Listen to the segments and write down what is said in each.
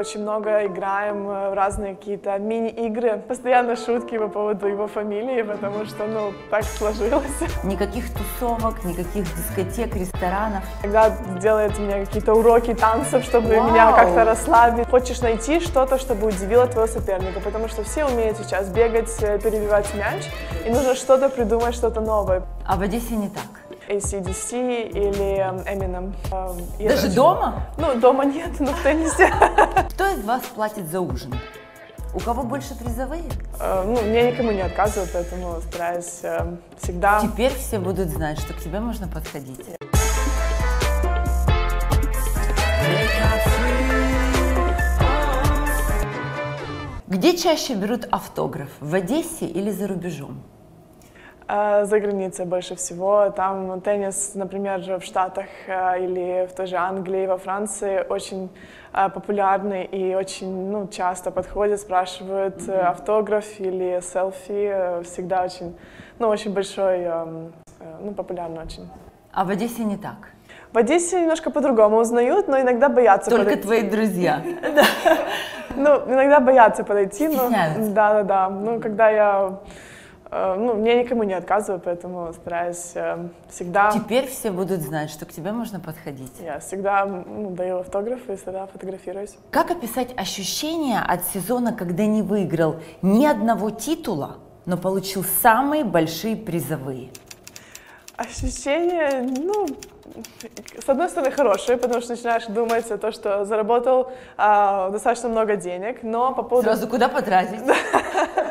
очень много играем в разные какие-то мини-игры. Постоянно шутки по поводу его фамилии, потому что, ну, так сложилось. Никаких тусовок, никаких дискотек, ресторанов. Иногда делает мне какие-то уроки танцев, чтобы Вау. меня как-то расслабить. Хочешь найти что-то, чтобы удивило твоего соперника, потому что все умеют сейчас бегать, э, перебивать мяч, и нужно что-то придумать, что-то новое. А в Одессе не так. ACDC или эм, Eminem. Эм, Даже это- дома? Ну, дома нет, но в теннисе. Кто из вас платит за ужин? У кого больше призовые? Э, Ну, я никому не отказываю, поэтому стараюсь э, всегда... Теперь все будут знать, что к тебе можно подходить. Где чаще берут автограф? В Одессе или за рубежом? Э, За границей больше всего. Там теннис, например, в Штатах э, или в той же Англии, во Франции очень э, популярный и очень ну, часто подходят, спрашивают э, автограф или селфи. Э, Всегда очень, ну, очень большой, эм, э, ну, популярный очень. А в Одессе не так. В Одессе немножко по-другому узнают, но иногда боятся Только подойти. твои друзья. Ну, иногда боятся подойти. но- Стесняются. Да, да, да. Ну, когда я... э, Ну, я никому не отказываю, поэтому стараюсь э, всегда... Теперь все будут знать, что к тебе можно подходить. Я всегда ну, даю автографы и всегда фотографируюсь. Как описать ощущения от сезона, когда не выиграл ни одного титула, но получил самые большие призовые? Ощущения, ну, с одной стороны, хорошие, потому что начинаешь думать о том, что заработал а, достаточно много денег, но по поводу... Сразу куда потратить?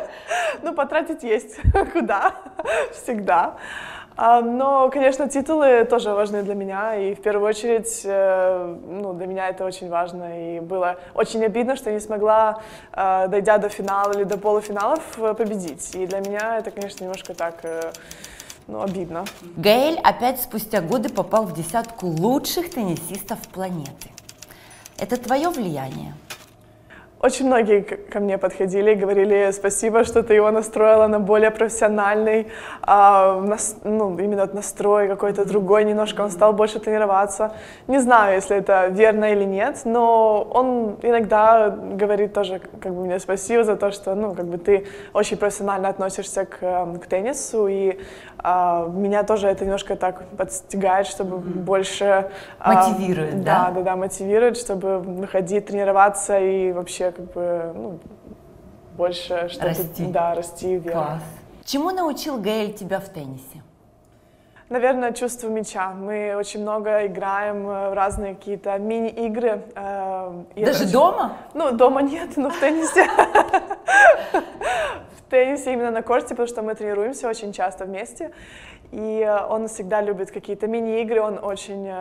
Ну, потратить есть куда, всегда. А, Но, конечно, титулы тоже важны для меня, и в первую очередь, э, ну, для меня это очень важно, и было очень обидно, что я не смогла, э, дойдя до финала или до полуфиналов, э, победить. И для меня это, конечно, немножко так, ну, обидно. Гаэль опять спустя годы попал в десятку лучших теннисистов планеты. Это твое влияние? Очень многие ко мне подходили и говорили спасибо, что ты его настроила на более профессиональный, а, нас- ну, именно настрой какой-то другой, немножко он стал больше тренироваться. Не знаю, если это верно или нет, но он иногда говорит тоже как бы мне спасибо за то, что ну, как бы ты очень профессионально относишься к, э, к теннису, и а, меня тоже это немножко так подстегает, чтобы больше... а, Мотивирует, да? Да, да, да, мотивирует, чтобы выходить, тренироваться и вообще как бы ну, больше что-то Расти. да, расти вверх. Класс. Чему научил Гаэль тебя в теннисе? Наверное, чувство мяча. Мы очень много играем э, в разные какие-то мини-игры. э, Даже очень- дома? Ну, дома нет, но в теннисе. В теннисе именно на корте, потому что мы тренируемся очень часто вместе. И э, он всегда любит какие-то мини-игры, он очень, э,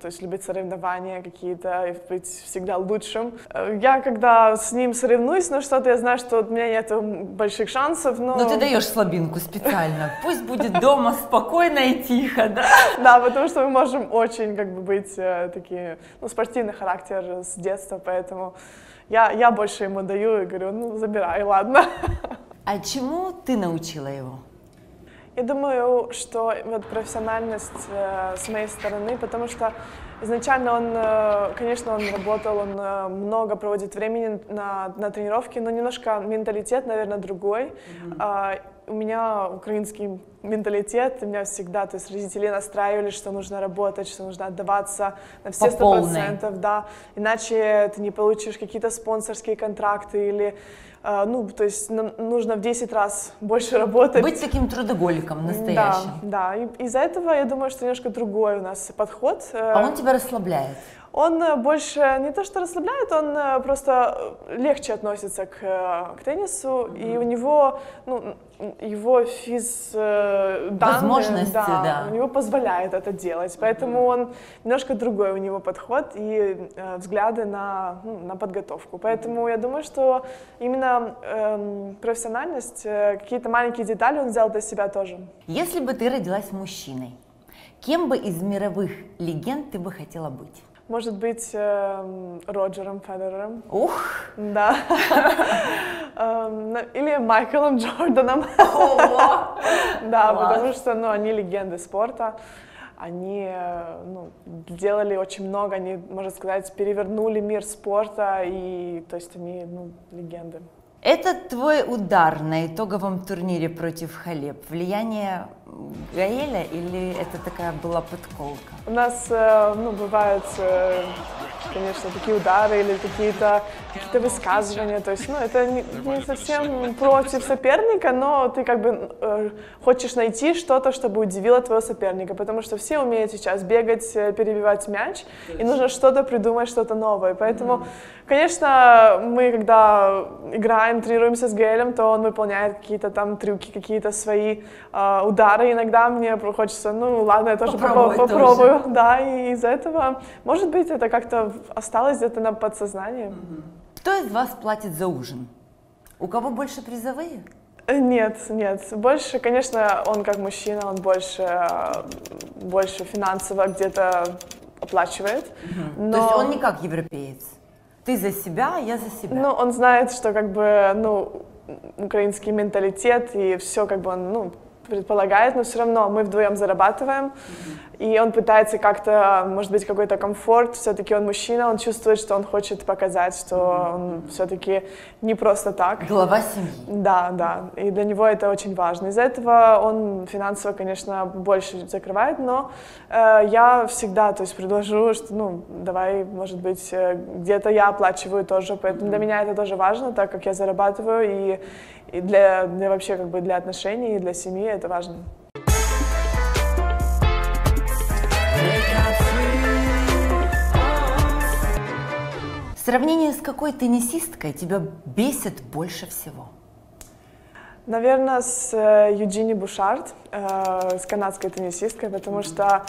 то есть любит соревнования какие-то, и быть всегда лучшим. Э, Я когда с ним соревнуюсь, ну что-то я знаю, что у меня нет больших шансов, но... Ну ты даешь слабинку специально. Пусть будет дома спокойно и тихо, да? Да, потому что мы можем очень как бы быть такие, ну, спортивный характер с детства, поэтому я, я больше ему даю и говорю, ну, забирай, ладно. А чему ты научила его? Я думаю, что вот профессиональность э, с моей стороны, потому что изначально он, э, конечно, он работал, он э, много проводит времени на, на тренировке, но немножко менталитет, наверное, другой. А, у меня украинский менталитет, у меня всегда, то есть родители настраивали, что нужно работать, что нужно отдаваться на все сто процентов, да, иначе ты не получишь какие-то спонсорские контракты или, э, ну, то есть нужно в 10 раз больше работать. Быть таким трудоголиком Да, настоящим. да. И из-за этого я думаю, что немножко другой у нас подход. Э, А он тебя расслабляет. Он э, больше не то что расслабляет, он просто легче относится к, к теннису, и у него, ну, его физ э, данные, Возможности, да. у него позволяет это делать, поэтому он немножко другой у него подход и э, взгляды на, ну, на подготовку. Поэтому я думаю, что именно эм, профессиональность, э, какие-то маленькие детали он взял для себя тоже. Если бы ты родилась мужчиной, кем бы из мировых легенд ты бы хотела быть? Может быть, эм, Роджером Федерером. Ух! Да. Эм, на- Или Майклом Джорданом. Да, потому что ну, они легенды спорта. они э, ну, сделали очень много, они, можно сказать, перевернули мир спорта, и то есть они ну, легенды. Это твой удар на итоговом турнире против Халеп. Влияние Гаэля или это такая была подколка? У нас э, ну, бывают, э, конечно, такие удары или какие-то какие высказывания. То есть, ну, это не, не совсем против соперника, но ты как бы э, хочешь найти что-то, чтобы удивило твоего соперника, потому что все умеют сейчас бегать, перебивать мяч, и нужно что-то придумать, что-то новое. Поэтому, конечно, мы, когда играем, тренируемся с Гелем, то он выполняет какие-то там трюки, какие-то свои э, удары, иногда мне хочется, ну ладно, я тоже попробую, попробую тоже. да, и из-за этого, может быть, это как-то осталось где-то на подсознании. Кто из вас платит за ужин? У кого больше призовые? Нет, нет. Больше, конечно, он как мужчина, он больше, больше финансово где-то оплачивает. Угу. Но... То есть он не как европеец? Ты за себя, а я за себя? Ну, он знает, что как бы, ну, украинский менталитет и все как бы он, ну, предполагает, но все равно мы вдвоем зарабатываем, mm-hmm. И он пытается как-то, может быть, какой-то комфорт, все-таки он мужчина, он чувствует, что он хочет показать, что он все-таки не просто так. Глава семьи. Да, да, и для него это очень важно. Из-за этого он финансово, конечно, больше закрывает, но э, я всегда, то есть предложу, что, ну, давай, может быть, э, где-то я оплачиваю тоже, поэтому mm-hmm. для меня это тоже важно, так как я зарабатываю, и и для, для вообще как бы для отношений, и для семьи это важно. Сравнение с какой теннисисткой тебя бесит больше всего? Наверное, с э, Юджини Бушард, э, с канадской теннисисткой, потому что,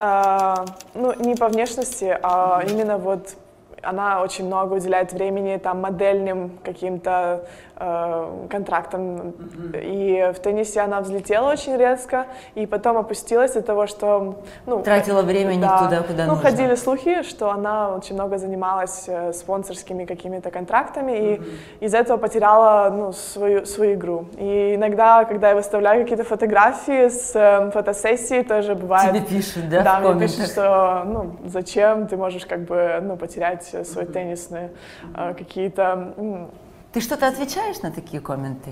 э, ну, не по внешности, а именно вот она очень много уделяет времени там модельным каким-то э, контрактам. Mm-hmm. И в теннисе она взлетела очень резко, и потом опустилась из-за того, что... Ну, Тратила время да, не туда, куда ну, нужно. ходили слухи, что она очень много занималась э, спонсорскими какими-то контрактами, mm-hmm. и из-за этого потеряла ну, свою, свою игру. И иногда, когда я выставляю какие-то фотографии с э, фотосессии, тоже бывает... Тебе пишут, да, Да, мне пишут, что ну, зачем ты можешь как бы ну, потерять свои теннисные э, какие-то... Ты что-то отвечаешь на такие комменты?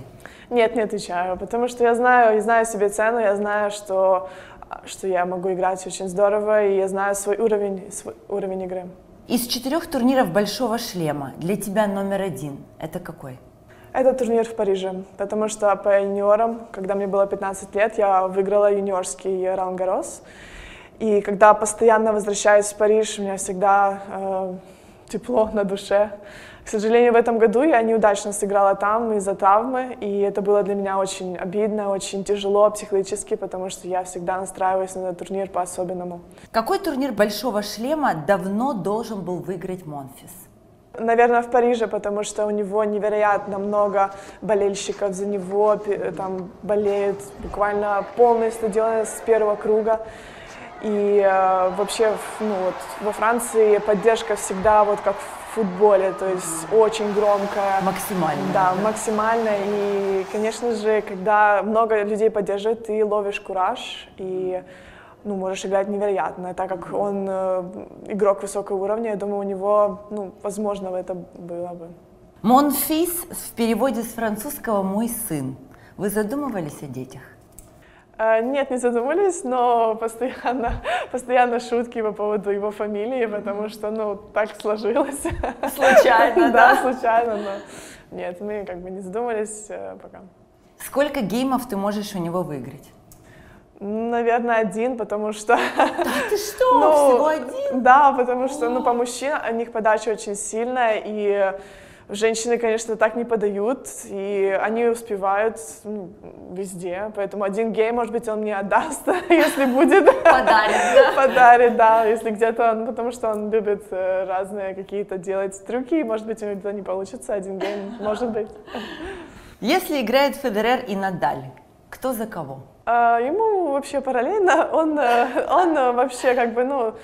Нет, не отвечаю, потому что я знаю, я знаю себе цену, я знаю, что, что я могу играть очень здорово, и я знаю свой уровень, свой уровень игры. Из четырех турниров «Большого шлема» для тебя номер один – это какой? Это турнир в Париже, потому что по юниорам, когда мне было 15 лет, я выиграла юниорский Раунд Гарос. И когда постоянно возвращаюсь в Париж, у меня всегда э, тепло на душе. К сожалению, в этом году я неудачно сыграла там из-за травмы, и это было для меня очень обидно, очень тяжело психологически, потому что я всегда настраиваюсь на этот турнир по-особенному. Какой турнир «Большого шлема» давно должен был выиграть Монфис? Наверное, в Париже, потому что у него невероятно много болельщиков за него, там болеют буквально полные стадионы с первого круга. И э, вообще, ну вот, во Франции поддержка всегда вот как в футболе, то есть очень громкая. Максимально. Да, да, максимально. И, конечно же, когда много людей поддерживает, ты ловишь кураж и ну, можешь играть невероятно, так как он э, игрок высокого уровня, я думаю, у него, ну, возможно, это было бы. Монфис в переводе с французского «мой сын». Вы задумывались о детях? Э, нет, не задумались, но постоянно, постоянно шутки по поводу его фамилии, потому что, ну, так сложилось. Случайно, да? случайно, но нет, мы как бы не задумались э, пока. Сколько геймов ты можешь у него выиграть? Наверное, один, потому что... Да ты что, ну, всего один? Да, потому что, ну, по мужчинам, у них подача очень сильная, и Женщины, конечно, так не подают, и они успевают ну, везде, поэтому один гей, может быть, он мне отдаст, если будет. Подарит, да? Подарит, да, если где-то он, потому что он любит э, разные какие-то делать трюки, может быть, у него не получится, один гей, может быть. Если играет Федерер и Надаль, кто за кого? А, ему вообще параллельно, он, э, он вообще как бы, ну,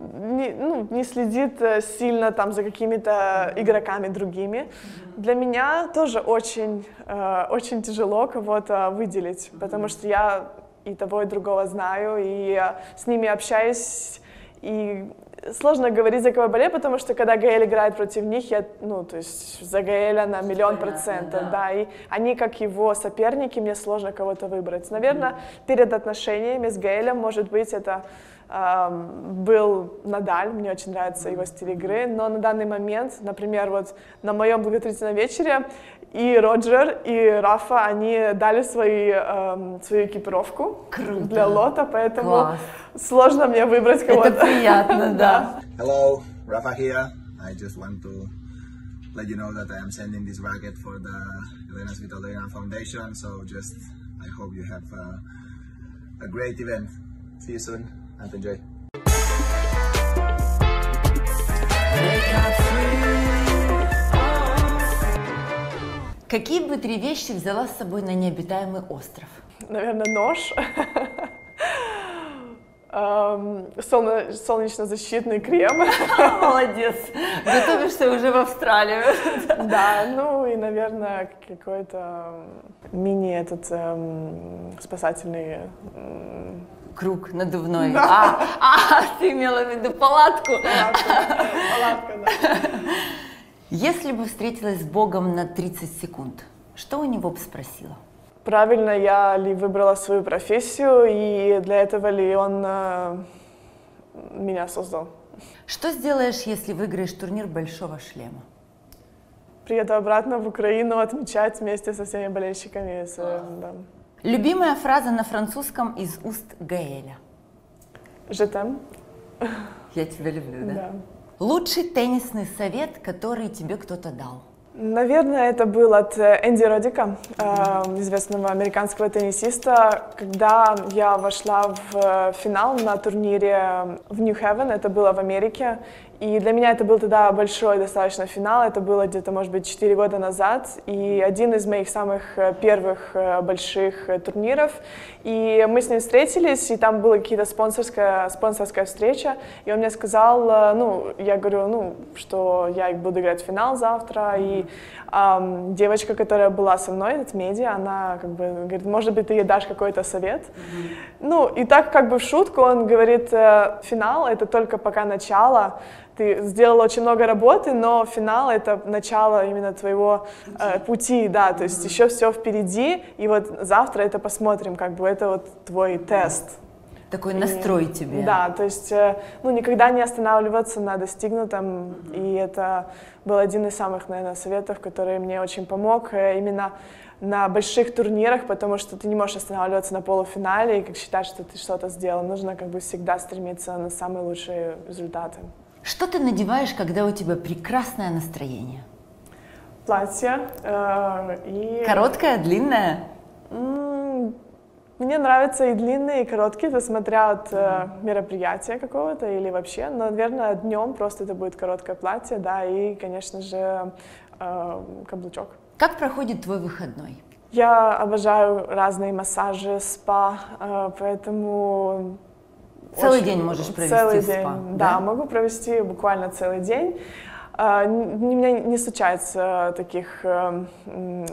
не, ну, не следит э, сильно там за какими-то игроками другими. Mm-hmm. Для меня тоже очень, э, очень тяжело кого-то выделить, mm-hmm. потому что я и того, и другого знаю, и с ними общаюсь, и сложно говорить за Кабале, потому что когда Гаэль играет против них, я, ну, то есть за Гаэля на миллион процентов, да. да, и они как его соперники, мне сложно кого-то выбрать. Наверное, mm-hmm. перед отношениями с Гаэлем, может быть, это был Надаль, мне очень нравится его стиль игры, но на данный момент, например, вот на моем благотворительном вечере и Роджер, и Рафа, они дали свои, эм, свою экипировку Круто. для лота, поэтому Класс. сложно мне выбрать кого-то. Это приятно, да. Hello, Rafa here. I just want to let you know that I am sending this racket for the Elena Svitolina Foundation, so just I hope you have a, a great event. See you soon. And enjoy. Какие бы три вещи взяла с собой на необитаемый остров? Наверное, нож. Солнечно-защитный крем. Молодец. Готовишься уже в Австралию. Да, ну и, наверное, какой-то мини этот эм, спасательный Круг надувной. Да. А, а, ты имела в виду палатку. Палатка, палатка да. Если бы встретилась с Богом на 30 секунд, что у него бы спросила? Правильно я ли выбрала свою профессию, и для этого ли он э, меня создал. Что сделаешь, если выиграешь турнир Большого Шлема? Приеду обратно в Украину отмечать вместе со всеми болельщиками. С, да. Любимая фраза на французском из уст Гаэля. Жетем. Я тебя люблю, да? Да. Лучший теннисный совет, который тебе кто-то дал? Наверное, это был от э, Энди Родика, э, известного американского теннисиста. Когда я вошла в э, финал на турнире в Нью-Хевен, это было в Америке, и для меня это был тогда большой достаточно финал, это было где-то, может быть, 4 года назад, и один из моих самых э, первых э, больших э, турниров. И мы с ним встретились, и там была какая-то спонсорская, спонсорская встреча, и он мне сказал, ну, я говорю, ну, что я буду играть в финал завтра, и эм, девочка, которая была со мной, этот медиа, она как бы говорит, может быть, ты ей дашь какой-то совет? Mm-hmm. Ну, и так как бы в шутку он говорит, финал — это только пока начало, ты сделал очень много работы, но финал это начало именно твоего пути, э, пути да, то есть еще все впереди, и вот завтра это посмотрим, как бы это вот твой тест. Такой настрой и, тебе. Да, то есть, э, ну, никогда не останавливаться на достигнутом, mm-hmm. и это был один из самых, наверное, советов, который мне очень помог э, именно на больших турнирах, потому что ты не можешь останавливаться на полуфинале и как считать, что ты что-то сделал. Нужно как бы всегда стремиться на самые лучшие результаты. Что ты надеваешь, когда у тебя прекрасное настроение? Платье э, и... Короткое, длинное? Мне нравятся и длинные, и короткие, это смотря от э, мероприятия какого-то или вообще. Но, наверное, днем просто это будет короткое платье, да, и, конечно же, э, каблучок. Как проходит твой выходной? Я обожаю разные массажи, спа, э, поэтому Целый очень, день можешь провести целый в спа? День, да? да, могу провести буквально целый день. Uh, у меня не случается таких uh,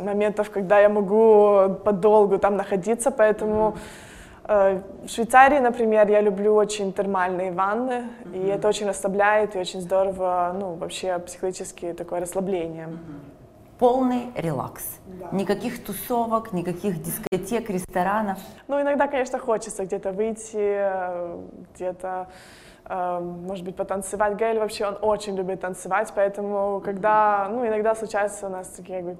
моментов, когда я могу подолгу там находиться, поэтому uh, в Швейцарии, например, я люблю очень термальные ванны, mm-hmm. и это очень расслабляет и очень здорово, ну, вообще психологически такое расслабление. Mm-hmm полный релакс. Да. Никаких тусовок, никаких дискотек, ресторанов. Ну, иногда, конечно, хочется где-то выйти, где-то, э, может быть, потанцевать. Гаэль вообще, он очень любит танцевать, поэтому, когда, ну, иногда случаются у нас такие, как бы,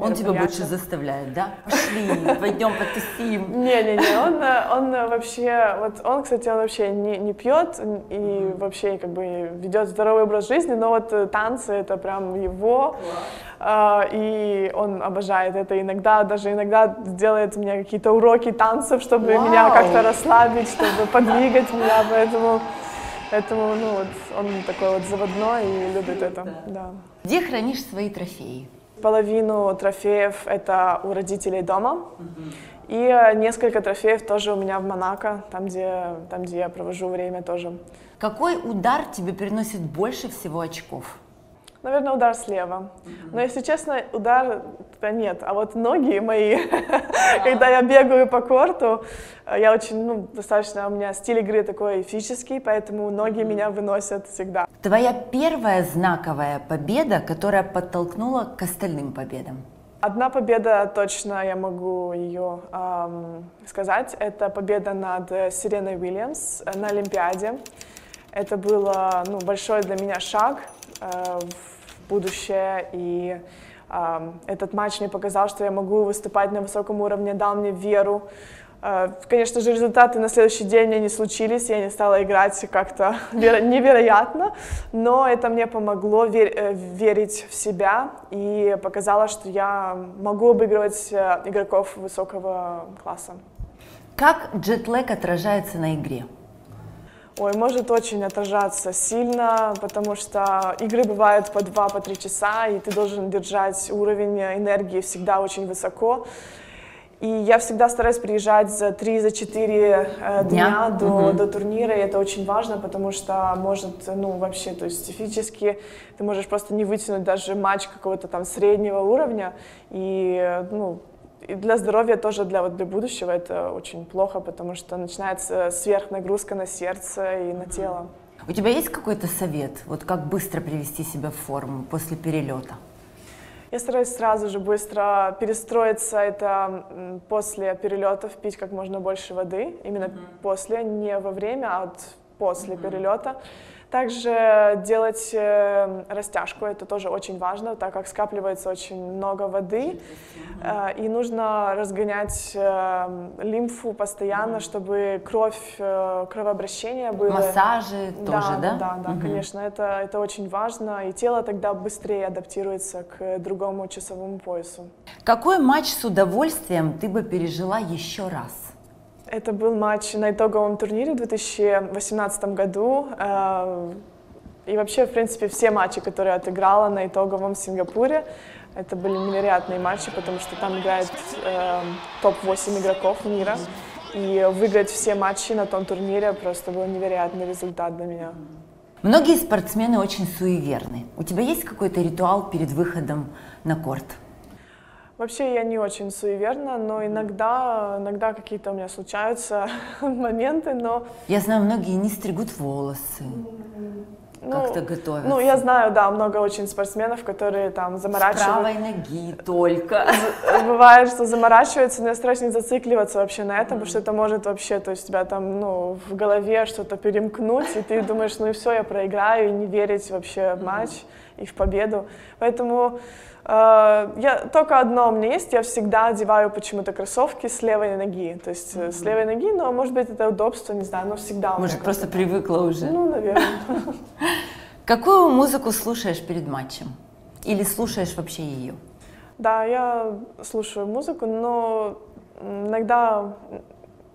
он тебя больше заставляет, да? Пошли, пойдем потусим. Не-не-не, он, он вообще, вот он, кстати, он вообще не, не пьет и вообще как бы ведет здоровый образ жизни, но вот танцы это прям его, uh, и он обожает это. Иногда, даже иногда делает мне какие-то уроки танцев, чтобы меня как-то расслабить, чтобы подвигать меня, поэтому... Поэтому, ну вот, он такой вот заводной и любит это, да. Где хранишь свои трофеи? Половину трофеев это у родителей дома. И несколько трофеев тоже у меня в Монако, там где, там, где я провожу время тоже. Какой удар тебе приносит больше всего очков? Наверное, удар слева. Но, если честно, удар Да нет, а вот ноги мои, когда я бегаю по корту, э, я очень, ну, достаточно, у меня стиль игры такой физический, поэтому ноги меня выносят всегда. Твоя первая знаковая победа, которая подтолкнула к остальным победам? Одна победа точно, я могу ее эм, сказать, это победа над Сиреной Уильямс на Олимпиаде. Это был ну, большой для меня шаг э, в будущее, и э, этот матч мне показал, что я могу выступать на высоком уровне, дал мне веру. Э, конечно же, результаты на следующий день не случились, я не стала играть как-то невероятно, но это мне помогло э, верить в себя и показало, что я могу обыгрывать э, игроков высокого класса. Как джетлэг отражается на игре? Ой, может очень отражаться сильно, потому что игры бывают по два, по три часа, и ты должен держать уровень энергии всегда очень высоко. И я всегда стараюсь приезжать за три, за четыре э, дня, дня до, угу. до турнира, и это очень важно, потому что может, ну, вообще, то есть физически ты можешь просто не вытянуть даже матч какого-то там среднего уровня, и, ну, и для здоровья тоже, для, вот, для будущего это очень плохо, потому что начинается сверхнагрузка на сердце и на тело. У тебя есть какой-то совет, вот как быстро привести себя в форму после перелета? Я стараюсь сразу же быстро перестроиться, это после перелетов пить как можно больше воды, именно mm-hmm. после, не во время, а вот после mm-hmm. перелета. Также делать э, растяжку, это тоже очень важно, так как скапливается очень много воды, э, и нужно разгонять э, лимфу постоянно, чтобы кровь, кровообращение было. Массажи да, тоже, да? Да, да, да угу. конечно, это, это очень важно, и тело тогда быстрее адаптируется к другому часовому поясу. Какой матч с удовольствием ты бы пережила еще раз? Это был матч на итоговом турнире в 2018 году. Э, и вообще, в принципе, все матчи, которые я отыграла на итоговом Сингапуре, это были невероятные матчи, потому что там играет э, топ-8 игроков мира. И выиграть все матчи на том турнире просто был невероятный результат для меня. Многие спортсмены очень суеверны. У тебя есть какой-то ритуал перед выходом на корт? Вообще я не очень суеверна, но иногда, иногда какие-то у меня случаются моменты, но... Я знаю, многие не стригут волосы. Ну, как-то готовятся. Ну, я знаю, да, много очень спортсменов, которые там заморачивают. С правой ноги только. Бывает, что заморачиваются, но я стараюсь не зацикливаться вообще на этом, mm-hmm. потому что это может вообще, то есть тебя там, ну, в голове что-то перемкнуть, и ты думаешь, ну и все, я проиграю, и не верить вообще в матч mm-hmm. и в победу. Поэтому я только одно у меня есть, я всегда одеваю почему-то кроссовки с левой ноги, то есть mm-hmm. с левой ноги, но может быть это удобство, не знаю, но всегда. Может просто привыкла уже. Ну, наверное. Какую музыку слушаешь перед матчем? Или слушаешь вообще ее? Да, я слушаю музыку, но иногда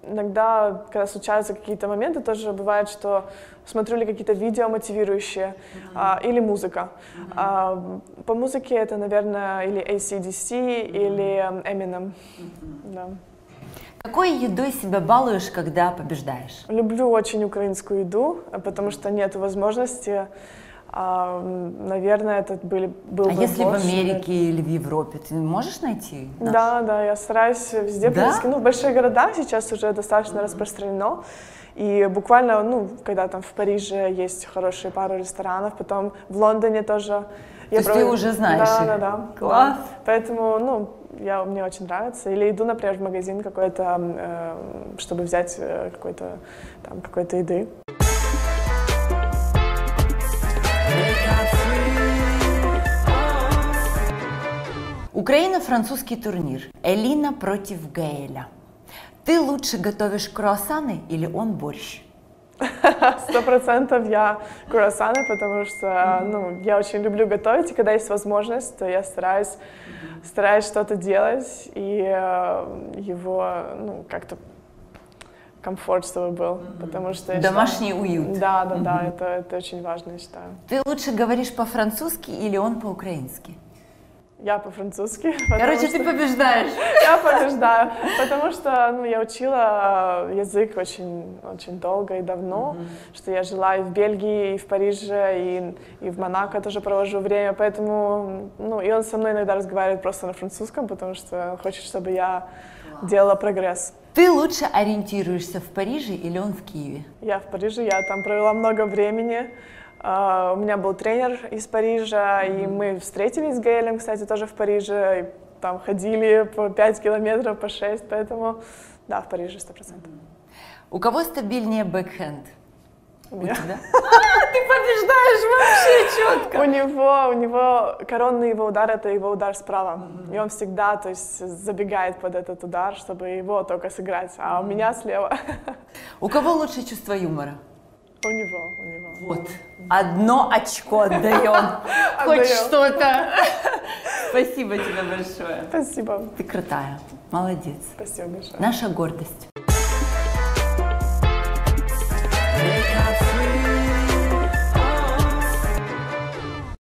иногда, когда случаются какие-то моменты, тоже бывает, что смотрю ли какие-то видео мотивирующие mm-hmm. а, или музыка. Mm-hmm. А, по музыке это, наверное, или ACDC, mm-hmm. или Eminem. Mm-hmm. Да. Какой едой себя балуешь, когда побеждаешь? Люблю очень украинскую еду, потому что нет возможности а, наверное, этот были, был а бы если больше. в Америке или в Европе, ты можешь найти? Наш? Да, да, я стараюсь везде. Да? Ну, в больших городах сейчас уже достаточно mm-hmm. распространено. И буквально, ну, когда там в Париже есть хорошие пару ресторанов, потом в Лондоне тоже. То я есть провод... ты уже знаешь Да, да, да. Класс. Да. Поэтому, ну, я, мне очень нравится. Или иду, например, в магазин какой-то, э, чтобы взять э, какой-то, там, какой-то еды. Украина-французский турнир. Элина против Гаэля. Ты лучше готовишь круассаны или он борщ? Сто процентов я круассаны, потому что ну, я очень люблю готовить, и когда есть возможность, то я стараюсь, стараюсь что-то делать, и э, его ну, как-то комфорт, чтобы был, потому что... Домашний считаю, уют. Да, да, да, это, это очень важно, я считаю. Ты лучше говоришь по-французски или он по-украински? Я по-французски. Короче, что- ты побеждаешь. Я побеждаю, потому что ну, я учила язык очень, очень долго и давно, что я жила и в Бельгии, и в Париже, и, и в Монако тоже провожу время, поэтому, ну, и он со мной иногда разговаривает просто на французском, потому что хочет, чтобы я делала прогресс. Ты лучше ориентируешься в Париже или он в Киеве? Я в Париже, я там провела много времени. А, У меня был тренер из Парижа, и мы встретились с Гейлем, кстати, тоже в Париже. и Там ходили по 5 километров, по 6, поэтому да, в Париже 100%. У кого стабильнее бэкхенд? У меня. Ты побеждаешь вообще четко. У него, у него коронный его удар это его удар справа. И он всегда, то есть, забегает под этот удар, чтобы его только сыграть. А у меня слева. У кого лучшее чувство юмора? У него, у него. Вот. Одно очко отдаем. Хоть что-то. Спасибо тебе большое. Спасибо. Ты крутая. Молодец. Спасибо большое. Наша гордость.